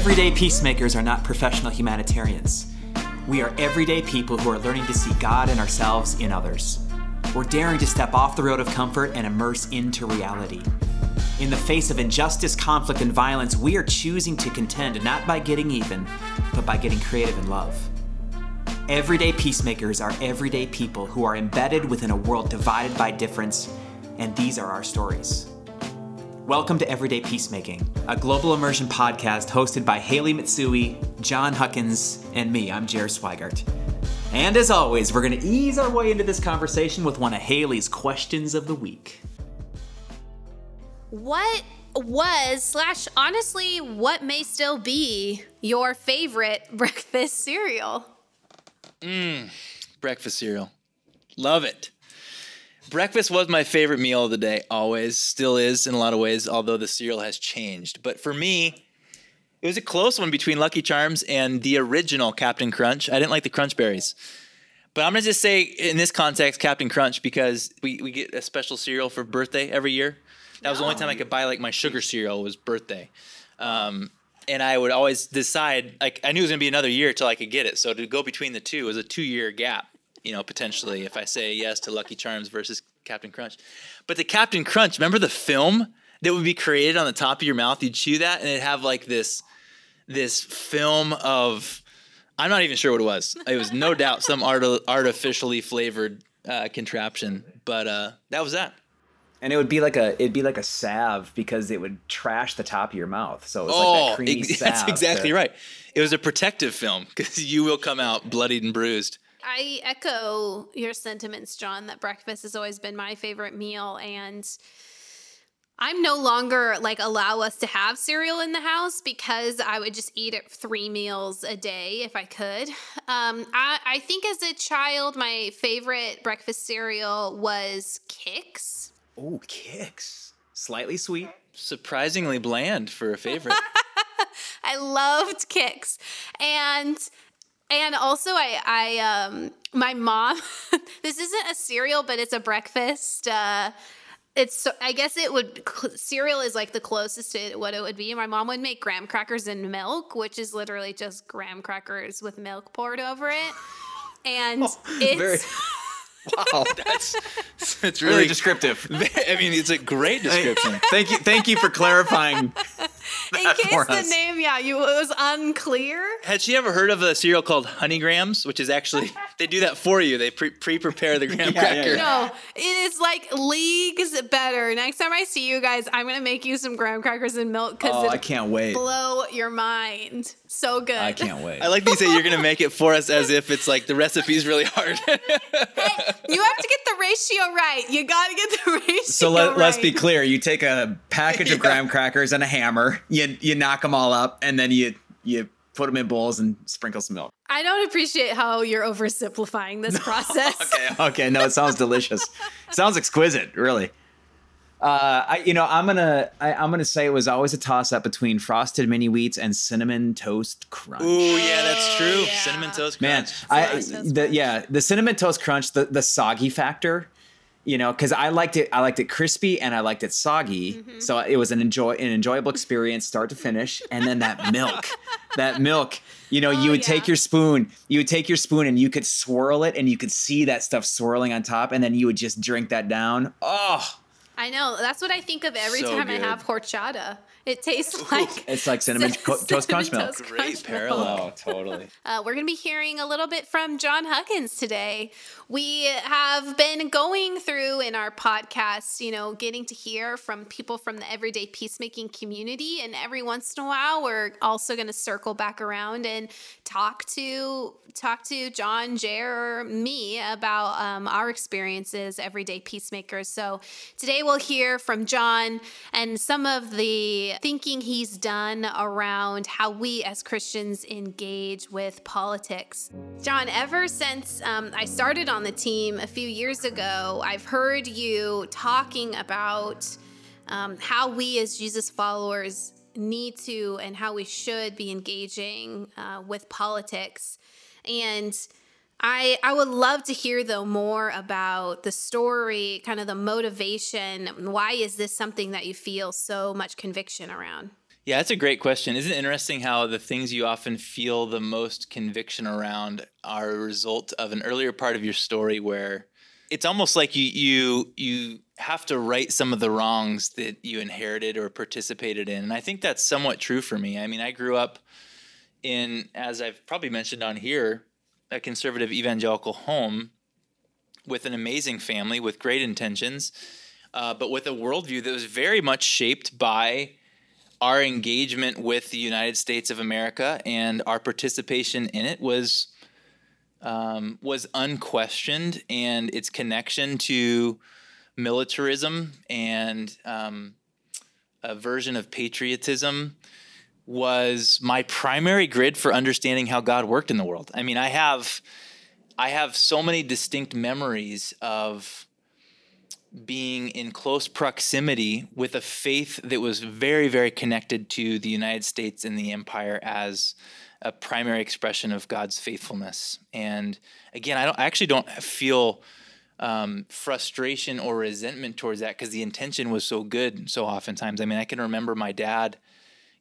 Everyday peacemakers are not professional humanitarians. We are everyday people who are learning to see God and ourselves in others. We're daring to step off the road of comfort and immerse into reality. In the face of injustice, conflict, and violence, we are choosing to contend not by getting even, but by getting creative in love. Everyday peacemakers are everyday people who are embedded within a world divided by difference, and these are our stories. Welcome to Everyday Peacemaking, a global immersion podcast hosted by Haley Mitsui, John Huckins, and me. I'm Jer Swigart. And as always, we're going to ease our way into this conversation with one of Haley's questions of the week. What was, slash, honestly, what may still be your favorite breakfast cereal? Mmm, breakfast cereal. Love it. Breakfast was my favorite meal of the day, always. Still is in a lot of ways, although the cereal has changed. But for me, it was a close one between Lucky Charms and the original Captain Crunch. I didn't like the Crunch Berries. But I'm gonna just say in this context, Captain Crunch, because we, we get a special cereal for birthday every year. That was the only time I could buy like my sugar cereal was birthday. Um, and I would always decide like I knew it was gonna be another year till I could get it. So to go between the two was a two year gap you know, potentially if I say yes to Lucky Charms versus Captain Crunch. But the Captain Crunch, remember the film that would be created on the top of your mouth? You'd chew that and it'd have like this this film of I'm not even sure what it was. It was no doubt some art- artificially flavored uh, contraption, but uh, that was that. And it would be like a it'd be like a salve because it would trash the top of your mouth. So it was oh, like that creamy ex- salve. that's exactly right. It was a protective film because you will come out bloodied and bruised. I echo your sentiments, John, that breakfast has always been my favorite meal. And I'm no longer like allow us to have cereal in the house because I would just eat it three meals a day if I could. Um, I, I think as a child, my favorite breakfast cereal was Kix. Oh, kicks. Slightly sweet. Surprisingly bland for a favorite. I loved Kix. And and also I I um my mom this isn't a cereal but it's a breakfast uh it's so, I guess it would cereal is like the closest to what it would be. My mom would make graham crackers and milk, which is literally just graham crackers with milk poured over it. And it's very- wow, that's it's Really really descriptive. I mean, it's a great description. thank you, thank you for clarifying. in case for the name, yeah, you it was unclear. Had she ever heard of a cereal called Honey Grams, which is actually they do that for you? They pre prepare the graham Yeah, yeah, cracker. yeah. No, it is like leagues better. Next time I see you guys, I'm gonna make you some graham crackers and milk because Oh, I can't wait. blow your mind. So good. I can't wait. I like these that you're gonna make it for us as if it's like the recipe's really hard. You have to get the ratio right. You gotta get the ratio right. So let, let's be clear. You take a package of Yeah. graham crackers and a hammer. You you knock them all up, and then you you put them in bowls and sprinkle some milk. I don't appreciate how you're oversimplifying this process. Okay, okay. No, it sounds delicious. Sounds exquisite, really. Uh, I you know I'm gonna I, I'm gonna say it was always a toss up between frosted mini wheats and cinnamon toast crunch. Ooh, yeah, that's true. yeah. Cinnamon toast crunch. Man. I Toast the yeah the cinnamon toast crunch the the soggy factor, you know, because I liked it I liked it crispy and I liked it soggy, Mm-hmm. so it was an enjoy an enjoyable experience start to finish. And then that milk, that milk, you know, you Oh, would take your spoon, you would take your spoon and you could swirl it and you could see that stuff swirling on top, and then you would just drink that down. Oh, I know. That's what I think of every So time good. I have horchata. It tastes like it's like cinnamon co- toast crunch cinnamon milk. toast Great crunch milk. parallel. totally. Uh, we're going to be hearing a little bit from John Huckins today. We have been going through in our podcast, you know, getting to hear from people from the everyday peacemaking community. And every once in a while, we're also going to circle back around and talk to talk to John, Jer, or me about um, our experiences, everyday peacemakers. So today we'll hear from John and some of the thinking he's done around how we as Christians engage with politics. John, ever since um, I started on the team a few years ago, I've heard you talking about um, how we as Jesus followers need to and how we should be engaging uh, with politics. And I I would love to hear though more about the story, kind of the motivation. Why is this something that you feel so much conviction around? Yeah, that's a great question. Isn't it interesting how the things you often feel the most conviction around are a result of an earlier part of your story where it's almost like you you you have to right some of the wrongs that you inherited or participated in. And I think that's somewhat true for me. I mean, I grew up in as I've probably mentioned on here, a conservative evangelical home with an amazing family with great intentions, uh, but with a worldview that was very much shaped by our engagement with the United States of America and our participation in it was um, was unquestioned, and its connection to militarism and um, a version of patriotism was my primary grid for understanding how God worked in the world. I mean, I have I have so many distinct memories of being in close proximity with a faith that was very, very connected to the United States and the empire as a primary expression of God's faithfulness. And again, I don't I actually don't feel um, frustration or resentment towards that because the intention was so good. So oftentimes, I mean, I can remember my dad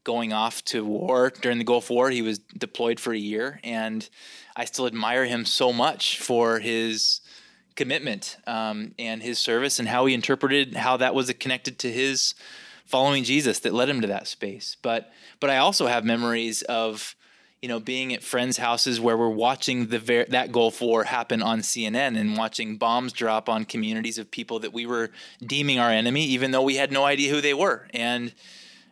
going off to war during the Gulf War. He was deployed for a year, and I still admire him so much for his commitment um, and his service and how he interpreted how that was connected to his following Jesus that led him to that space. But but I also have memories of you know being at friends' houses where we're watching the ver- that Gulf War happen on CNN and watching bombs drop on communities of people that we were deeming our enemy, even though we had no idea who they were, and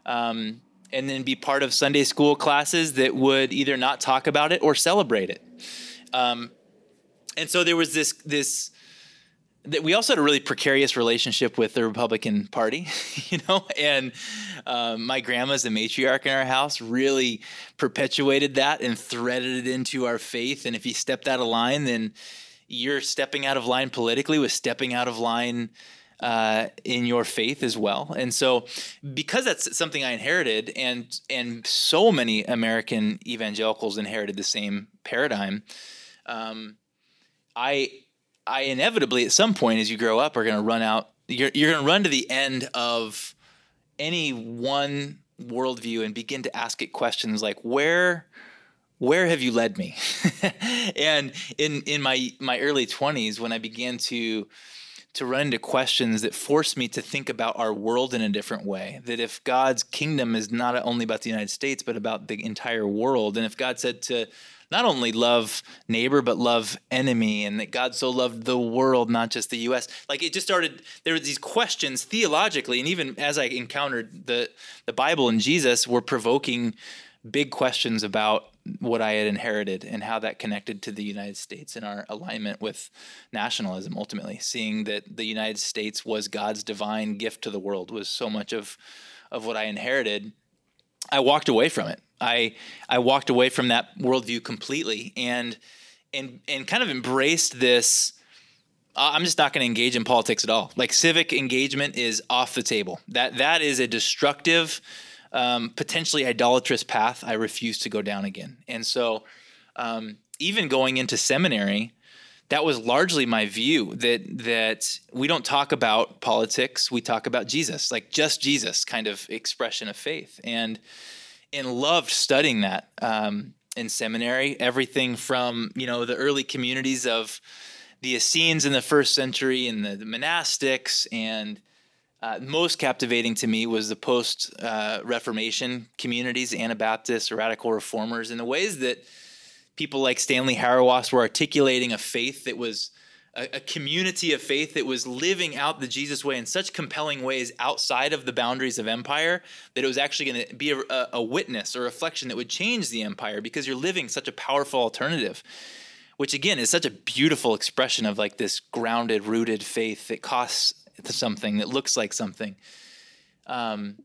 um, and then be part of Sunday school classes that would either not talk about it or celebrate it. Um, and so there was this this we also had a really precarious relationship with the Republican Party, you know, and um, my grandma's the matriarch in our house, really perpetuated that and threaded it into our faith. And if you stepped out of line, then you're stepping out of line politically with stepping out of line uh, in your faith as well. And so, because that's something I inherited, and and so many American evangelicals inherited the same paradigm, um, I I inevitably at some point as you grow up are going to run out. You're you're going to run to the end of any one worldview and begin to ask it questions like where where have you led me and in in my my early 20s when i began to to run into questions that force me to think about our world in a different way. That if god's kingdom is not only about the united states but about the entire world. And if god said to not only love neighbor but love enemy and that god so loved the world not just the us like it just started there were these questions theologically and even as i encountered the the bible and jesus were provoking big questions about what i had inherited and how that connected to the united states and our alignment with nationalism ultimately seeing that the united states was god's divine gift to the world was so much of of what i inherited i walked away from it I I walked away from that worldview completely and and and kind of embraced this. Uh, I'm just not going to engage in politics at all. Like civic engagement is off the table. That that is a destructive, um, potentially idolatrous path. I refuse to go down again. And so, um, even going into seminary, that was largely my view that that we don't talk about politics. We talk about Jesus, like just Jesus, kind of expression of faith and and loved studying that um, in seminary. Everything from you know the early communities of the Essenes in the first century and the, the monastics, and uh, most captivating to me was the post uh, Reformation communities, Anabaptists, radical reformers, and the ways that people like Stanley Hauerwas were articulating a faith that was a, a, community of faith that was living out the Jesus way in such compelling ways outside of the boundaries of empire that it was actually going to be a, a witness or reflection that would change the empire because you're living such a powerful alternative which again is such a beautiful expression of like this grounded rooted faith that costs something that looks like something um,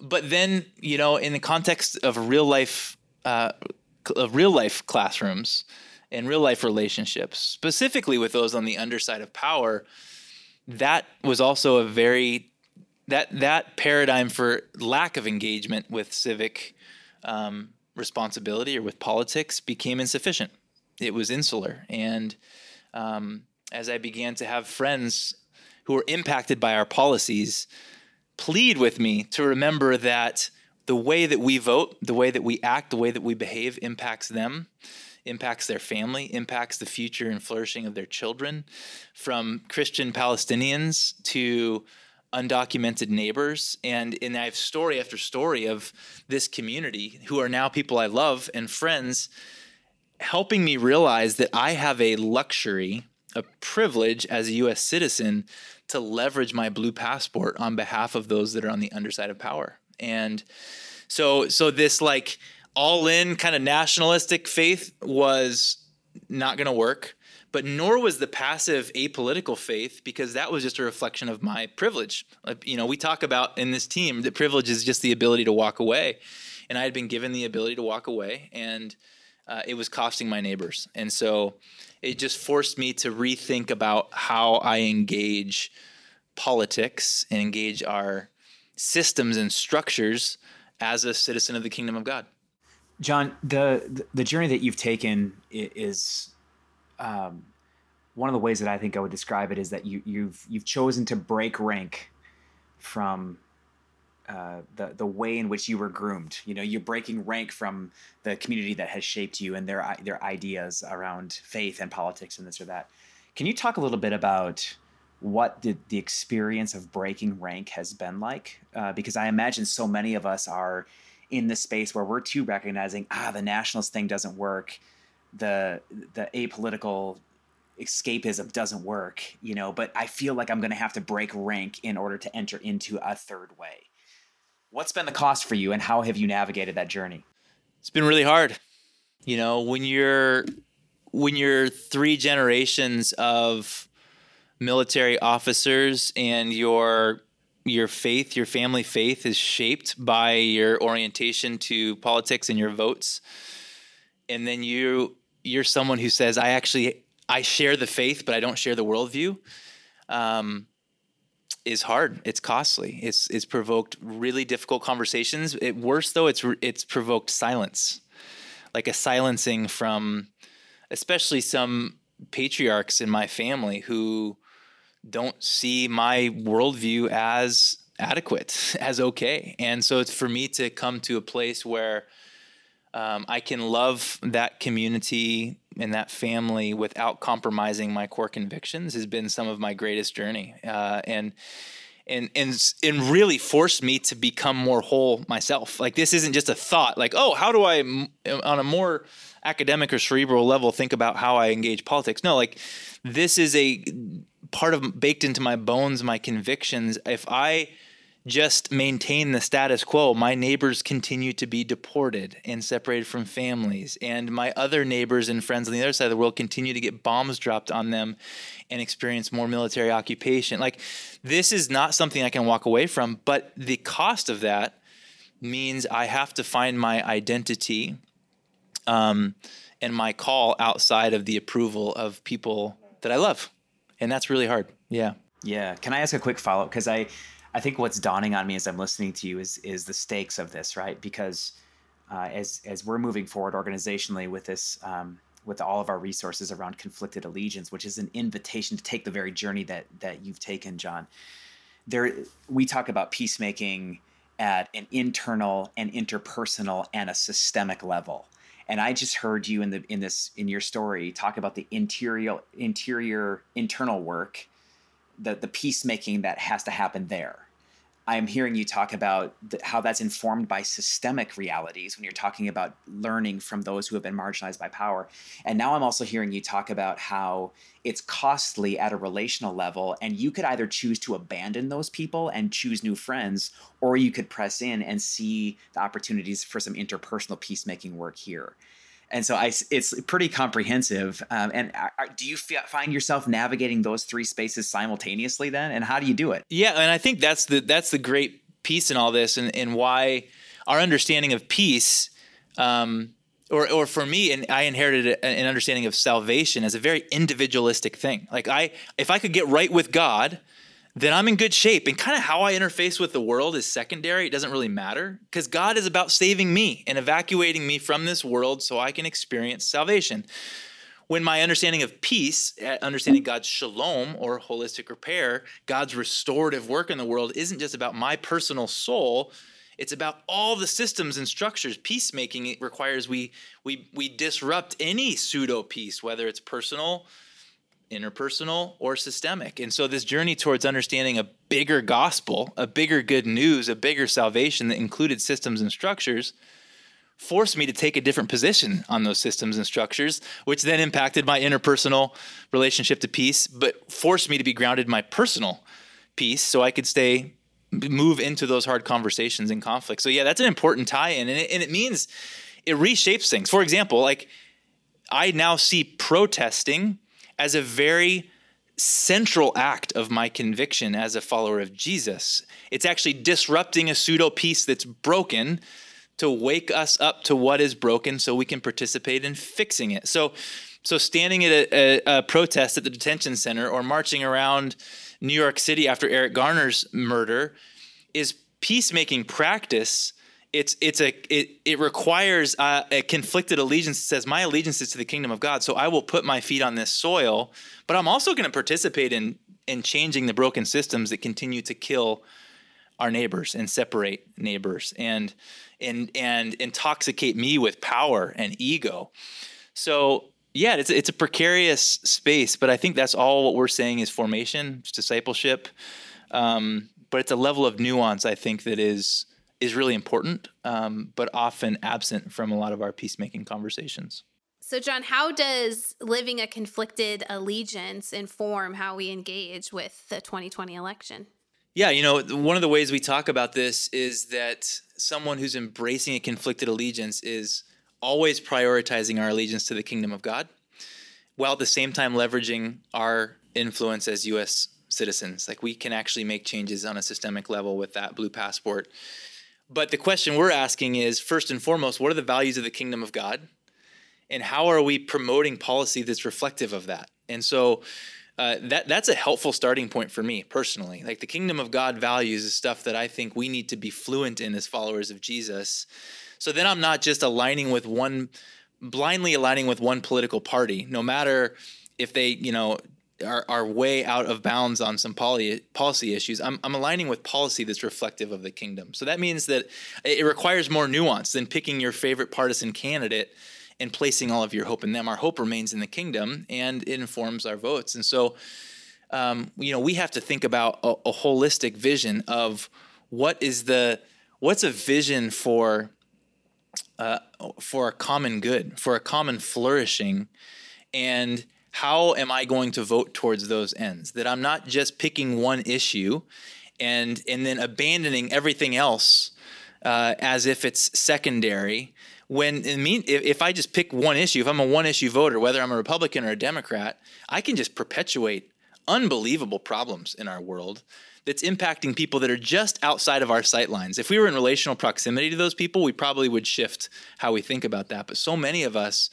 but then you know in the context of real life uh, of real life classrooms and real life relationships, specifically with those on the underside of power, that was also a very that that paradigm for lack of engagement with civic um, responsibility or with politics became insufficient. It was insular, and um, as I began to have friends who are impacted by our policies, plead with me to remember that the way that we vote, the way that we act, the way that we behave impacts them, impacts their family, impacts the future and flourishing of their children. From Christian Palestinians to undocumented neighbors. And, and I have story after story of this community who are now people I love and friends helping me realize that I have a luxury, a privilege as a US citizen to leverage my blue passport on behalf of those that are on the underside of power. And so so this like all in kind of nationalistic faith was not going to work but nor was the passive apolitical faith because that was just a reflection of my privilege. You know, we talk about in this team that privilege is just the ability to walk away, and I had been given the ability to walk away, and uh, it was costing my neighbors, and so it just forced me to rethink about how I engage politics and engage our systems and structures as a citizen of the kingdom of God. John, the the journey that you've taken is um, one of the ways that I think I would describe it is that you, you've you've chosen to break rank from uh, the the way in which you were groomed. You know, you're breaking rank from the community that has shaped you and their their ideas around faith and politics and this or that. Can you talk a little bit about what the, the experience of breaking rank has been like? Uh, because I imagine so many of us are in the space where we're too recognizing ah the nationalist thing doesn't work the the apolitical escapism doesn't work you know but i feel like i'm going to have to break rank in order to enter into a third way what's been the cost for you and how have you navigated that journey? It's been really hard. You know when you're when you're three generations of military officers and your your faith your family faith is shaped by your orientation to politics and your votes and then you you're someone who says, I actually I share the faith, but I don't share the worldview, um, is hard. It's costly. It's it's provoked really difficult conversations. It worse though. It's it's provoked silence, like a silencing from, especially some patriarchs in my family who don't see my worldview as adequate, as okay. And so it's for me to come to a place where um, I can love that community and that family without compromising my core convictions has been some of my greatest journey, uh, and and and and really forced me to become more whole myself. Like this isn't just a thought. Like oh, how do I on a more academic or cerebral level think about how I engage politics? No, like this is a part of baked into my bones, my convictions. If I just maintain the status quo. My neighbors continue to be deported and separated from families, and my other neighbors and friends on the other side of the world continue to get bombs dropped on them and experience more military occupation. Like, this is not something I can walk away from, but the cost of that means I have to find my identity um, and my call outside of the approval of people that I love. And that's really hard. Yeah. Yeah. Can I ask a quick follow up? Because I, I think what's dawning on me as I'm listening to you is is the stakes of this, right? Because uh, as as we're moving forward organizationally with this, um, with all of our resources around conflicted allegiance, which is an invitation to take the very journey that that you've taken, John. There, we talk about peacemaking at an internal and interpersonal and a systemic level. And I just heard you in the in this in your story talk about the interior interior internal work the the peacemaking that has to happen there. I'm hearing you talk about the, how that's informed by systemic realities when you're talking about learning from those who have been marginalized by power. And now I'm also hearing you talk about how it's costly at a relational level, and you could either choose to abandon those people and choose new friends, or you could press in and see the opportunities for some interpersonal peacemaking work here and so I, it's pretty comprehensive. Um, and are, do you f- find yourself navigating those three spaces simultaneously then? And how do you do it? Yeah, and I think that's the that's the great piece in all this, and, and why our understanding of peace, um, or or for me, and I inherited an understanding of salvation as a very individualistic thing. Like I, if I could get right with God, then I'm in good shape. And kind of how I interface with the world is secondary. It doesn't really matter because God is about saving me and evacuating me from this world so I can experience salvation. When my understanding of peace, eh, understanding God's shalom or holistic repair, God's restorative work in the world isn't just about my personal soul, It's about all the systems and structures. Peacemaking requires we we we disrupt any pseudo peace, whether it's personal, interpersonal, or systemic. And so this journey towards understanding a bigger gospel, a bigger good news, a bigger salvation that included systems and structures forced me to take a different position on those systems and structures, which then impacted my interpersonal relationship to peace, but forced me to be grounded in my personal peace so I could stay move into those hard conversations and conflicts. So yeah, that's an important tie-in, and it, and it means it reshapes things. For example, like I now see protesting as a very central act of my conviction as a follower of Jesus. It's actually disrupting a pseudo peace that's broken to wake us up to what is broken so we can participate in fixing it. So so standing at a, a, a protest at the detention center or marching around New York City after Eric Garner's murder is peacemaking practice. It's it's a it it requires a, a conflicted allegiance. It says my allegiance is to the kingdom of God, so I will put my feet on this soil. But I'm also going to participate in in changing the broken systems that continue to kill our neighbors and separate neighbors and and and intoxicate me with power and ego. So yeah, it's it's a precarious space, but I think that's all what we're saying is formation, discipleship. Um, but it's a level of nuance I think that is is really important, um, but often absent from a lot of our peacemaking conversations. So, John, how does living a conflicted allegiance inform how we engage with the 2020 election? Yeah, you know, one of the ways we talk about this is that someone who's embracing a conflicted allegiance is always prioritizing our allegiance to the kingdom of God, while at the same time leveraging our influence as U.S. citizens. Like we can actually make changes on a systemic level with that blue passport. But the question we're asking is first and foremost, what are the values of the kingdom of God? And how are we promoting policy that's reflective of that? And so uh, that that's a helpful starting point for me personally. Like the kingdom of God values is stuff that I think we need to be fluent in as followers of Jesus. So then I'm not just aligning with one, blindly aligning with one political party, no matter if they, you know, are, are way out of bounds on some poly, policy issues. I'm, I'm aligning with policy that's reflective of the kingdom. So that means that it requires more nuance than picking your favorite partisan candidate and placing all of your hope in them. Our hope remains in the kingdom, and it informs our votes. And so, um, you know, we have to think about a, a holistic vision of what is the what's a vision for uh, for a common good, for a common flourishing, and how am I going to vote towards those ends? That I'm not just picking one issue and and then abandoning everything else uh, as if it's secondary. When in mean, if, if I just pick one issue, if I'm a one issue voter, whether I'm a Republican or a Democrat, I can just perpetuate unbelievable problems in our world that's impacting people that are just outside of our sight lines. If we were in relational proximity to those people, we probably would shift how we think about that. But so many of us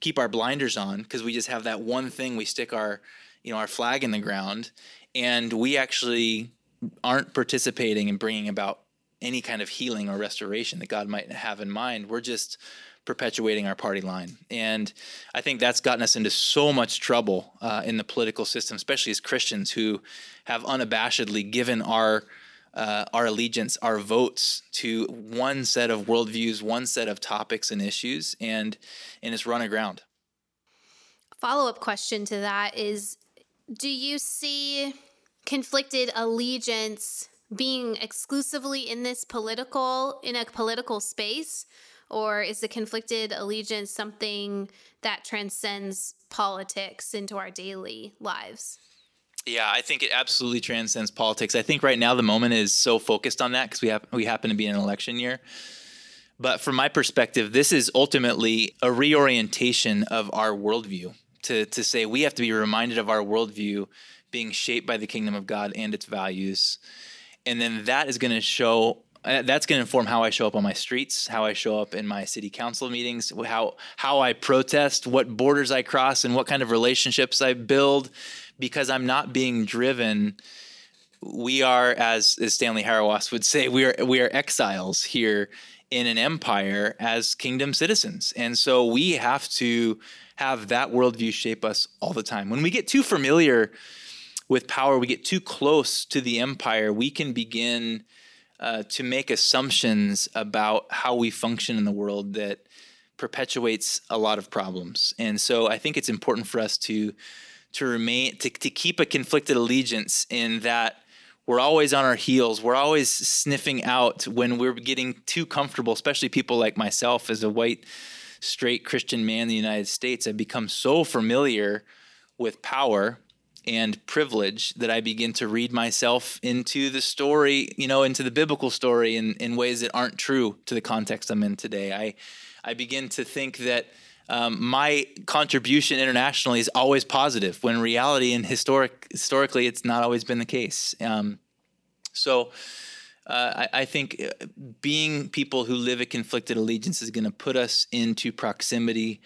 keep our blinders on because we just have that one thing we stick our, you know, our flag in the ground, and we actually aren't participating in bringing about any kind of healing or restoration that God might have in mind. We're just perpetuating our party line. And I think that's gotten us into so much trouble uh, in the political system, especially as Christians who have unabashedly given our uh, our allegiance, our votes to one set of worldviews, one set of topics and issues, and and it's run aground. Follow up question to that is: Do you see conflicted allegiance being exclusively in this political in a political space? Or is the conflicted allegiance something that transcends politics into our daily lives? Yeah, I think it absolutely transcends politics. I think right now the moment is so focused on that because we have we happen to be in an election year. But from my perspective, this is ultimately a reorientation of our worldview to to say we have to be reminded of our worldview being shaped by the kingdom of God and its values, and then that is going to show Uh, that's going to inform how I show up on my streets, how I show up in my city council meetings, how how I protest, what borders I cross, and what kind of relationships I build, because I'm not being driven. We are, as, as Stanley Hauerwas would say, we are we are exiles here in an empire as kingdom citizens, and so we have to have that worldview shape us all the time. When we get too familiar with power, we get too close to the empire, we can begin uh, to make assumptions about how we function in the world that perpetuates a lot of problems. And so I think it's important for us to to remain to, to keep a conflicted allegiance in that we're always on our heels. We're always sniffing out when we're getting too comfortable, especially people like myself as a white straight Christian man in the United States. I've become so familiar with power and privilege that I begin to read myself into the story, you know, into the biblical story in, in ways that aren't true to the context I'm in today. I I begin to think that um, my contribution internationally is always positive when reality and historic historically it's not always been the case. Um, so uh, I, I, think uh, being people who live a conflicted allegiance is going to put us into proximity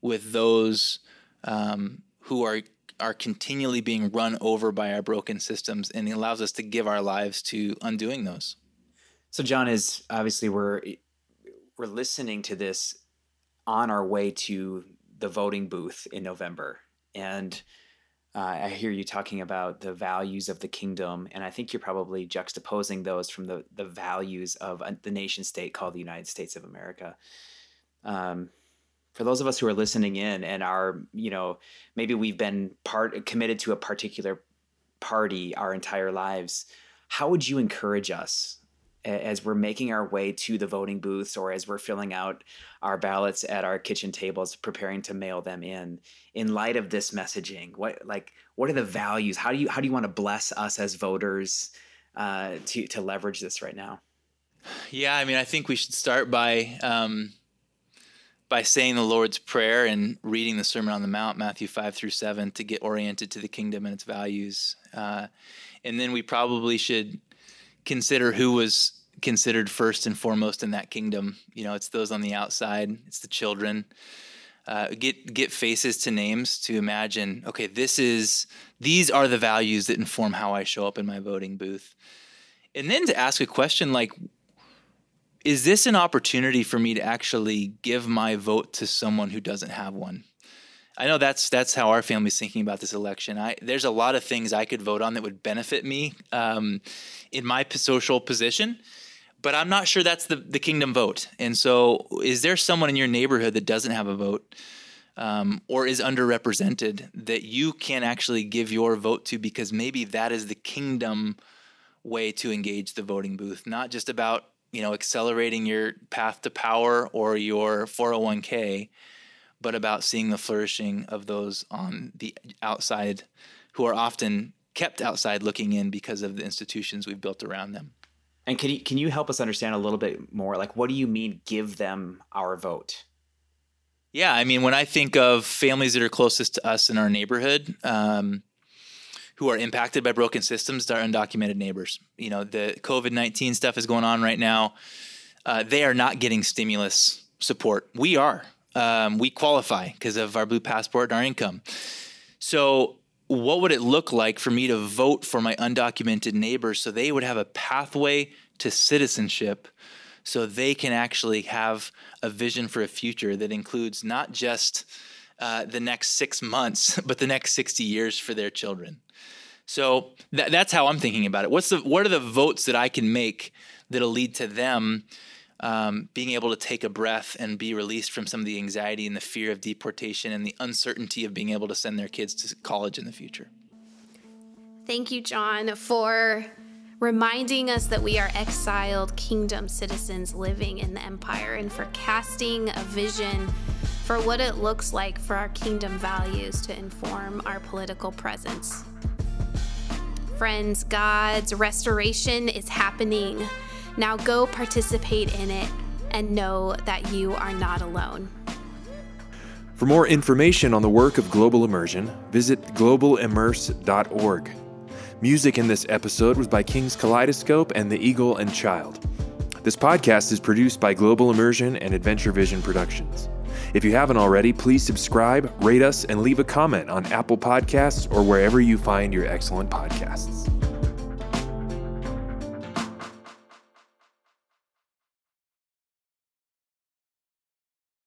with those um, who are are continually being run over by our broken systems, and it allows us to give our lives to undoing those. So, John is obviously we're we're listening to this on our way to the voting booth in November, and uh, I hear you talking about the values of the kingdom, and I think you're probably juxtaposing those from the the values of the nation state called the United States of America. Um, for those of us who are listening in and are, you know, maybe we've been part committed to a particular party our entire lives, how would you encourage us as we're making our way to the voting booths or as we're filling out our ballots at our kitchen tables preparing to mail them in in light of this messaging? What like what are the values? How do you how do you want to bless us as voters uh, to to leverage this right now? Yeah i mean i think we should start by um, by saying the lord's prayer and reading the sermon on the mount matthew 5 through 7 to get oriented to the kingdom and its values uh, and then we probably should consider who was considered first and foremost in that kingdom. You know, it's those on the outside, it's the children. Uh, get get faces to names to imagine. Okay, this is these are the values that inform how I show up in my voting booth, and then to ask a question like, is this an opportunity for me to actually give my vote to someone who doesn't have one? I know that's that's how our family's thinking about this election. I there's a lot of things I could vote on that would benefit me um, in my social position, but I'm not sure that's the the kingdom vote. And so, is there someone in your neighborhood that doesn't have a vote? Um, or is underrepresented that you can actually give your vote to because maybe that is the kingdom way to engage the voting booth, not just about you know accelerating your path to power or your 401k, but about seeing the flourishing of those on the outside who are often kept outside looking in because of the institutions we've built around them. And can you can you help us understand a little bit more like what do you mean give them our vote? Yeah, I mean when I think of families that are closest to us in our neighborhood, um, who are impacted by broken systems, they're undocumented neighbors. You know, the COVID nineteen stuff is going on right now. Uh, they are not getting stimulus support. We are um, we qualify because of our blue passport and our income. So, what would it look like for me to vote for my undocumented neighbors so they would have a pathway to citizenship so they can actually have a vision for a future that includes not just uh, the next six months, but the next 60 years for their children? So th- that's how I'm thinking about it. What's the what are the votes that I can make that'll lead to them um, being able to take a breath and be released from some of the anxiety and the fear of deportation and the uncertainty of being able to send their kids to college in the future. Thank you, John, for reminding us that we are exiled kingdom citizens living in the empire and for casting a vision for what it looks like for our kingdom values to inform our political presence. Friends, God's restoration is happening. Now go participate in it and know that you are not alone. For more information on the work of Global Immersion, visit globalimmerse.org. Music in this episode was by King's Kaleidoscope and The Eagle and Child. This podcast is produced by Global Immersion and Adventure Vision Productions. If you haven't already, please subscribe, rate us, and leave a comment on Apple Podcasts or wherever you find your excellent podcasts.